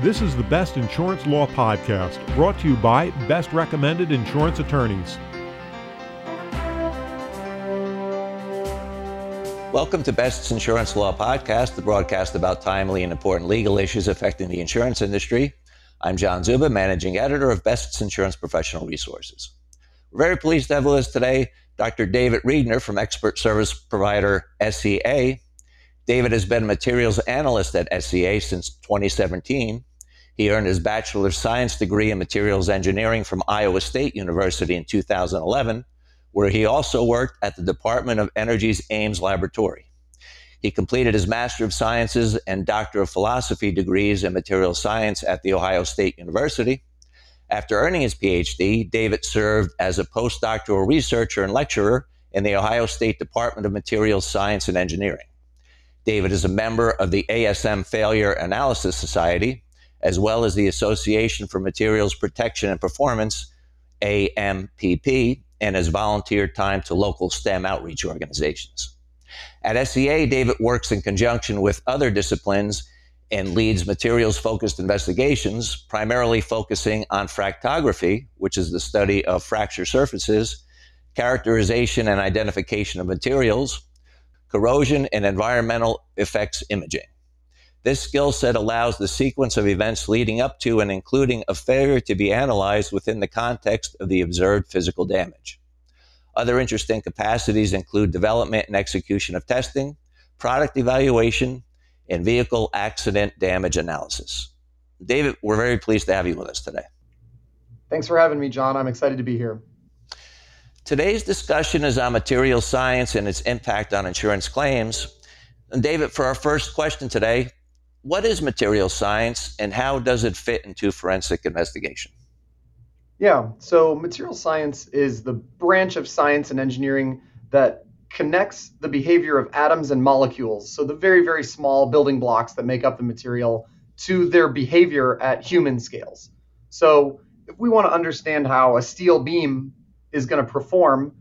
This is the Best Insurance Law Podcast, brought to you by Best Recommended Insurance Attorneys. Welcome to Best's Insurance Law Podcast, the broadcast about timely and important legal issues affecting the insurance industry. I'm John Czuba, managing editor of Best's Insurance Professional Resources. We're very pleased to have with us today Dr. David Riegner from expert service provider SEA. David has been materials analyst at SEA since 2017. He earned his Bachelor of Science degree in Materials Engineering from Iowa State University in 2011, where he also worked at the Department of Energy's Ames Laboratory. He completed his Master of Sciences and Doctor of Philosophy degrees in Materials Science at The Ohio State University. After earning his PhD, David served as a postdoctoral researcher and lecturer in the Ohio State Department of Materials Science and Engineering. David is a member of the ASM Failure Analysis Society, as well as the Association for Materials Protection and Performance, AMPP, and has volunteered time to local STEM outreach organizations. At SEA, David works in conjunction with other disciplines and leads materials focused investigations, primarily focusing on fractography, which is the study of fracture surfaces, characterization and identification of materials, corrosion and environmental effects imaging. This skill set allows the sequence of events leading up to and including a failure to be analyzed within the context of the observed physical damage. Other interesting capacities include development and execution of testing, product evaluation, and vehicle accident damage analysis. David, we're very pleased to have you with us today. Thanks for having me, John. I'm excited to be here. Today's discussion is on material science and its impact on insurance claims. And David, for our first question today, what is material science and how does it fit into forensic investigation? Yeah, so material science is the branch of science and engineering that connects the behavior of atoms and molecules, so the very, very small building blocks that make up the material, to their behavior at human scales. So if we want to understand how a steel beam is going to perform,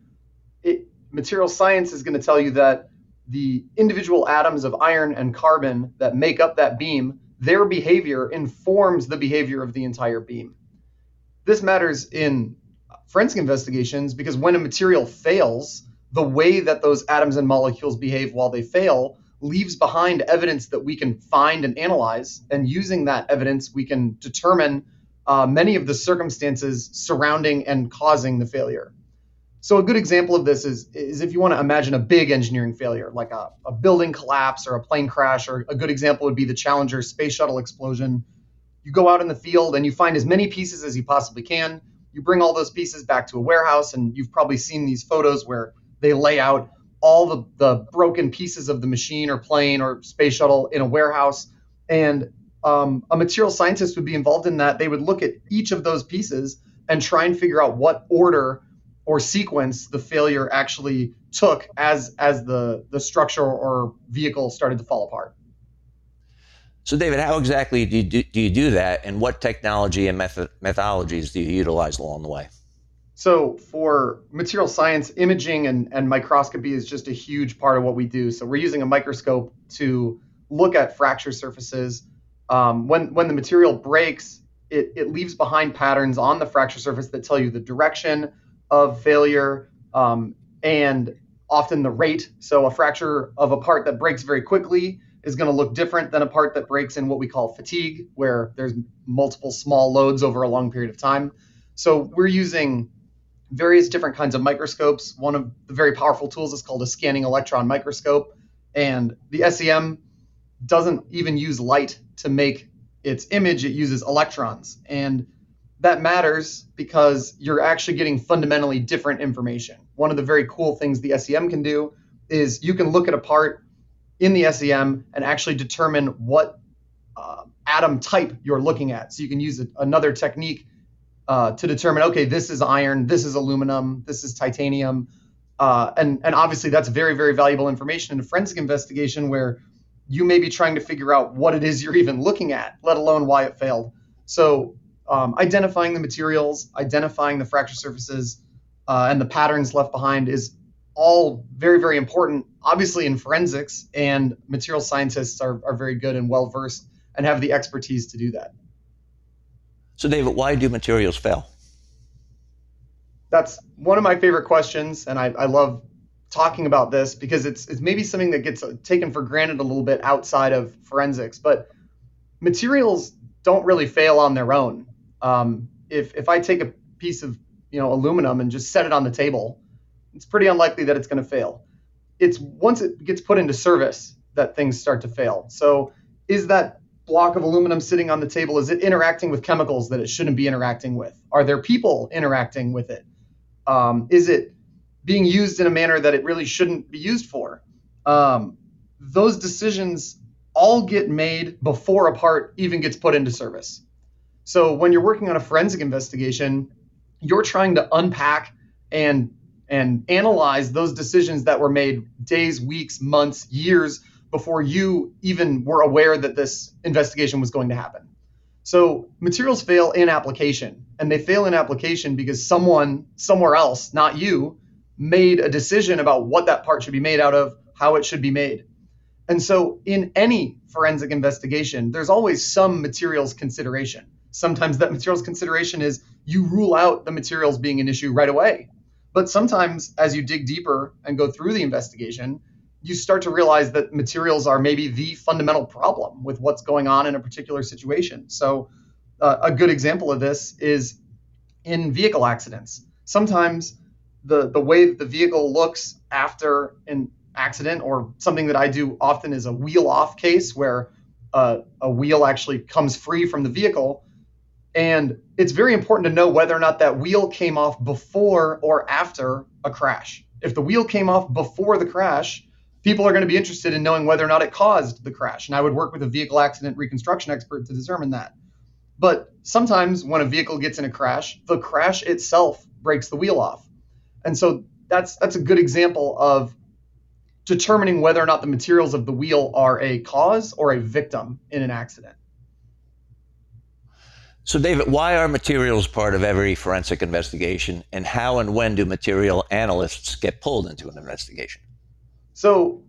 it, material science is going to tell you that the individual atoms of iron and carbon that make up that beam, their behavior informs the behavior of the entire beam. This matters in forensic investigations because when a material fails, the way that those atoms and molecules behave while they fail leaves behind evidence that we can find and analyze. And using that evidence, we can determine uh, many of the circumstances surrounding and causing the failure. So a good example of this is, is if you want to imagine a big engineering failure, like a, a building collapse or a plane crash, or a good example would be the Challenger space shuttle explosion. You go out in the field and you find as many pieces as you possibly can. You bring all those pieces back to a warehouse, and you've probably seen these photos where they lay out all the, the broken pieces of the machine or plane or space shuttle in a warehouse. And um, a material scientist would be involved in that. They would look at each of those pieces and try and figure out what order or sequence the failure actually took as as the the structure or vehicle started to fall apart. So, David, how exactly do you do, do, you do that, and what technology and method, methodologies do you utilize along the way? So, for material science, imaging and, and microscopy is just a huge part of what we do. So, we're using a microscope to look at fracture surfaces. Um, when when the material breaks, it, it leaves behind patterns on the fracture surface that tell you the direction, of failure um, and often the rate. So a fracture of a part that breaks very quickly is going to look different than a part that breaks in what we call fatigue, where there's multiple small loads over a long period of time. So we're using various different kinds of microscopes. One of the very powerful tools is called a scanning electron microscope. And the SEM doesn't even use light to make its image, it uses electrons. And that matters because you're actually getting fundamentally different information. One of the very cool things the SEM can do is you can look at a part in the SEM and actually determine what uh, atom type you're looking at. So you can use a, another technique uh, to determine, okay, this is iron, this is aluminum, this is titanium. Uh, and, and obviously that's very, very valuable information in a forensic investigation where you may be trying to figure out what it is you're even looking at, let alone why it failed. So um, identifying the materials, identifying the fracture surfaces, uh, and the patterns left behind is all very, very important, obviously in forensics, and material scientists are, are very good and well versed and have the expertise to do that. So, David, why do materials fail? That's one of my favorite questions, and I, I love talking about this because it's it's maybe something that gets taken for granted a little bit outside of forensics. But materials don't really fail on their own. Um, if if I take a piece of you know aluminum and just set it on the table, it's pretty unlikely that it's going to fail. It's once it gets put into service that things start to fail. So is that block of aluminum sitting on the table is it interacting with chemicals that it shouldn't be interacting with? Are there people interacting with it? Um, is it being used in a manner that it really shouldn't be used for? Um, those decisions all get made before a part even gets put into service. So when you're working on a forensic investigation, you're trying to unpack and and analyze those decisions that were made days, weeks, months, years before you even were aware that this investigation was going to happen. So materials fail in application, and they fail in application because someone somewhere else, not you, made a decision about what that part should be made out of, how it should be made. And so in any forensic investigation, there's always some materials consideration. Sometimes that materials consideration is you rule out the materials being an issue right away. But sometimes, as you dig deeper and go through the investigation, you start to realize that materials are maybe the fundamental problem with what's going on in a particular situation. So, uh, a good example of this is in vehicle accidents. Sometimes the the way that the vehicle looks after an accident, or something that I do often is a wheel off case where uh, a wheel actually comes free from the vehicle and it's very important to know whether or not that wheel came off before or after a crash. If the wheel came off before the crash, people are going to be interested in knowing whether or not it caused the crash. And I would work with a vehicle accident reconstruction expert to determine that. But sometimes when a vehicle gets in a crash, the crash itself breaks the wheel off. And so that's that's a good example of determining whether or not the materials of the wheel are a cause or a victim in an accident. So, David, why are materials part of every forensic investigation, and how and when do material analysts get pulled into an investigation? So,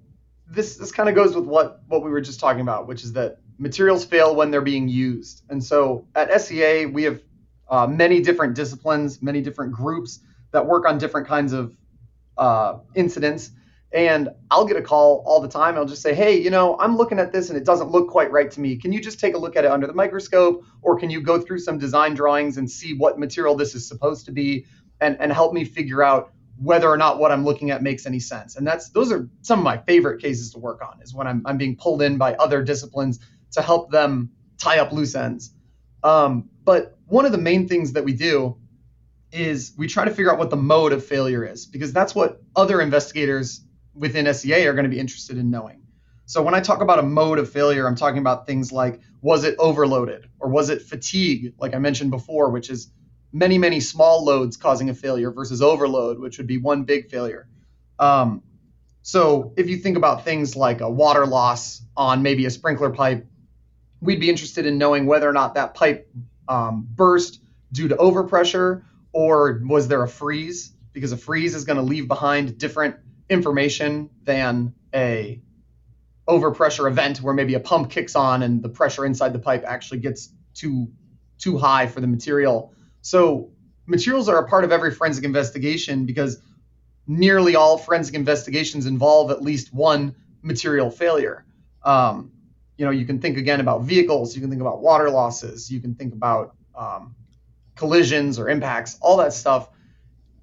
this this kind of goes with what what we were just talking about, which is that materials fail when they're being used. And so, at SEA, we have uh, many different disciplines, many different groups that work on different kinds of uh, incidents. And I'll get a call all the time. I'll just say, hey, you know, I'm looking at this and it doesn't look quite right to me. Can you just take a look at it under the microscope? Or can you go through some design drawings and see what material this is supposed to be and, and help me figure out whether or not what I'm looking at makes any sense? And that's those are some of my favorite cases to work on is when I'm, I'm being pulled in by other disciplines to help them tie up loose ends. Um, but one of the main things that we do is we try to figure out what the mode of failure is because that's what other investigators within SEA are going to be interested in knowing. So when I talk about a mode of failure, I'm talking about things like was it overloaded or was it fatigue, like I mentioned before, which is many, many small loads causing a failure versus overload, which would be one big failure. Um, so if you think about things like a water loss on maybe a sprinkler pipe, we'd be interested in knowing whether or not that pipe um, burst due to overpressure or was there a freeze? Because a freeze is going to leave behind different information than a overpressure event where maybe a pump kicks on and the pressure inside the pipe actually gets too too high for the material. So materials are a part of every forensic investigation because nearly all forensic investigations involve at least one material failure. Um, you know, you can think again about vehicles, you can think about water losses, you can think about um, collisions or impacts, all that stuff.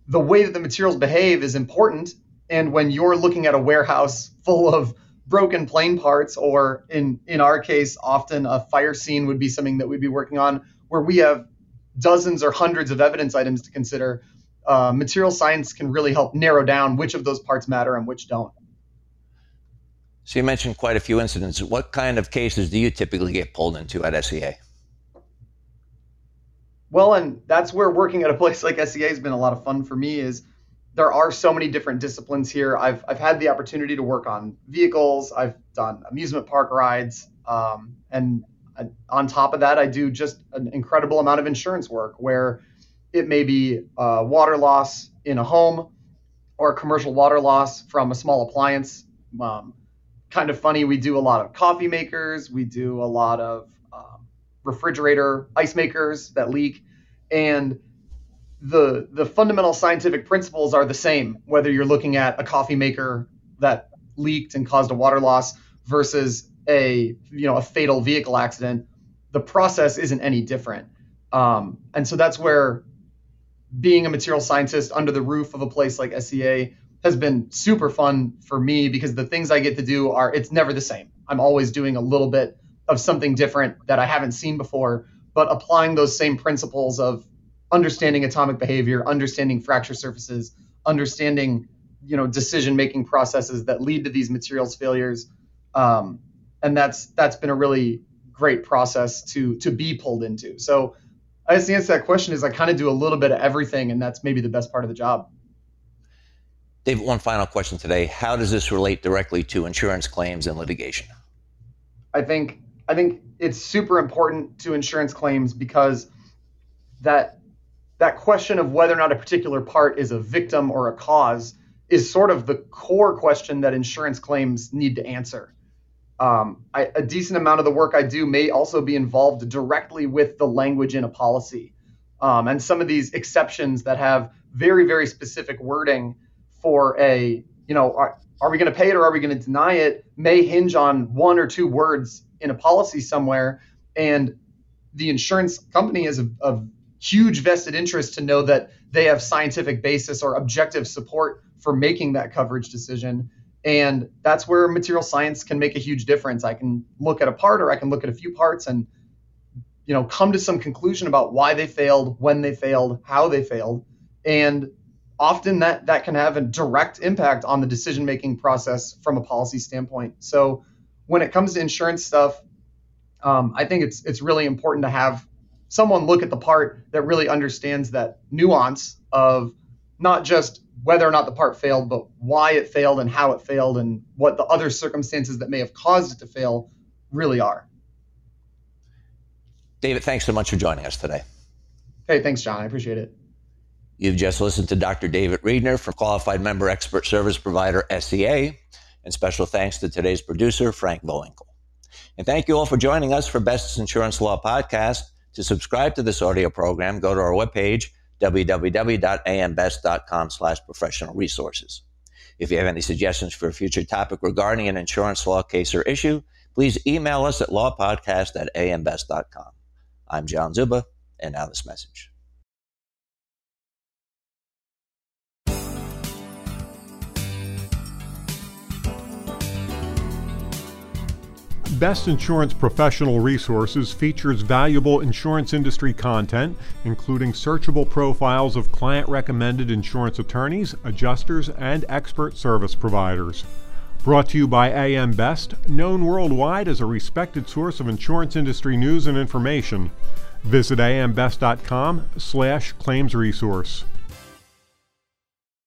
The way that the materials behave is important and when you're looking at a warehouse full of broken plane parts, or in in our case, often a fire scene would be something that we'd be working on, where we have dozens or hundreds of evidence items to consider. Uh, material science can really help narrow down which of those parts matter and which don't. So you mentioned quite a few incidents. What kind of cases do you typically get pulled into at SEA? Well, and that's where working at a place like SEA has been a lot of fun for me. Is there are so many different disciplines here. I've, I've had the opportunity to work on vehicles, I've done amusement park rides, um, and on top of that, I do just an incredible amount of insurance work where it may be water loss in a home or commercial water loss from a small appliance. Um, kind of funny, we do a lot of coffee makers, we do a lot of refrigerator ice makers that leak, and the the fundamental scientific principles are the same whether you're looking at a coffee maker that leaked and caused a water loss versus a you know a fatal vehicle accident the process isn't any different um, and so that's where being a material scientist under the roof of a place like SEA has been super fun for me because the things I get to do are it's never the same. I'm always doing a little bit of something different that I haven't seen before, but applying those same principles of understanding atomic behavior, understanding fracture surfaces, understanding you know decision making processes that lead to these materials failures, um, and that's that's been a really great process to to be pulled into. So I guess the answer to that question is I kind of do a little bit of everything, and that's maybe the best part of the job. David, one final question today. How does this relate directly to insurance claims and litigation? I think I think it's super important to insurance claims because that that question of whether or not a particular part is a victim or a cause is sort of the core question that insurance claims need to answer. Um, I, a decent amount of the work I do may also be involved directly with the language in a policy. Um, and some of these exceptions that have very, very specific wording for a, you know, are, are we going to pay it or are we going to deny it may hinge on one or two words in a policy somewhere. And the insurance company is a, a huge vested interest to know that they have scientific basis or objective support for making that coverage decision. And that's where material science can make a huge difference. I can look at a part or I can look at a few parts and you know come to some conclusion about why they failed, when they failed, how they failed. And often that that can have a direct impact on the decision making process from a policy standpoint. So when it comes to insurance stuff, um, I think it's it's really important to have someone look at the part that really understands that nuance of not just whether or not the part failed, but why it failed and how it failed and what the other circumstances that may have caused it to fail really are. David, thanks so much for joining us today. Hey, thanks, John. I appreciate it. You've just listened to Dr. David Riegner from Qualified Member Expert Service Provider SEA, and special thanks to today's producer, Frank Bowinkle. And thank you all for joining us for Best's Insurance Law Podcast. To subscribe to this audio program, go to our webpage, www.ambest.com slash professional resources. If you have any suggestions for a future topic regarding an insurance law case or issue, please email us at lawpodcast at ambest.com. I'm John Czuba, and now this message. Best Insurance Professional Resources features valuable insurance industry content, including searchable profiles of client recommended insurance attorneys, adjusters, and expert service providers. Brought to you by AM Best, known worldwide as a respected source of insurance industry news and information. Visit ambest.com slash claims resource.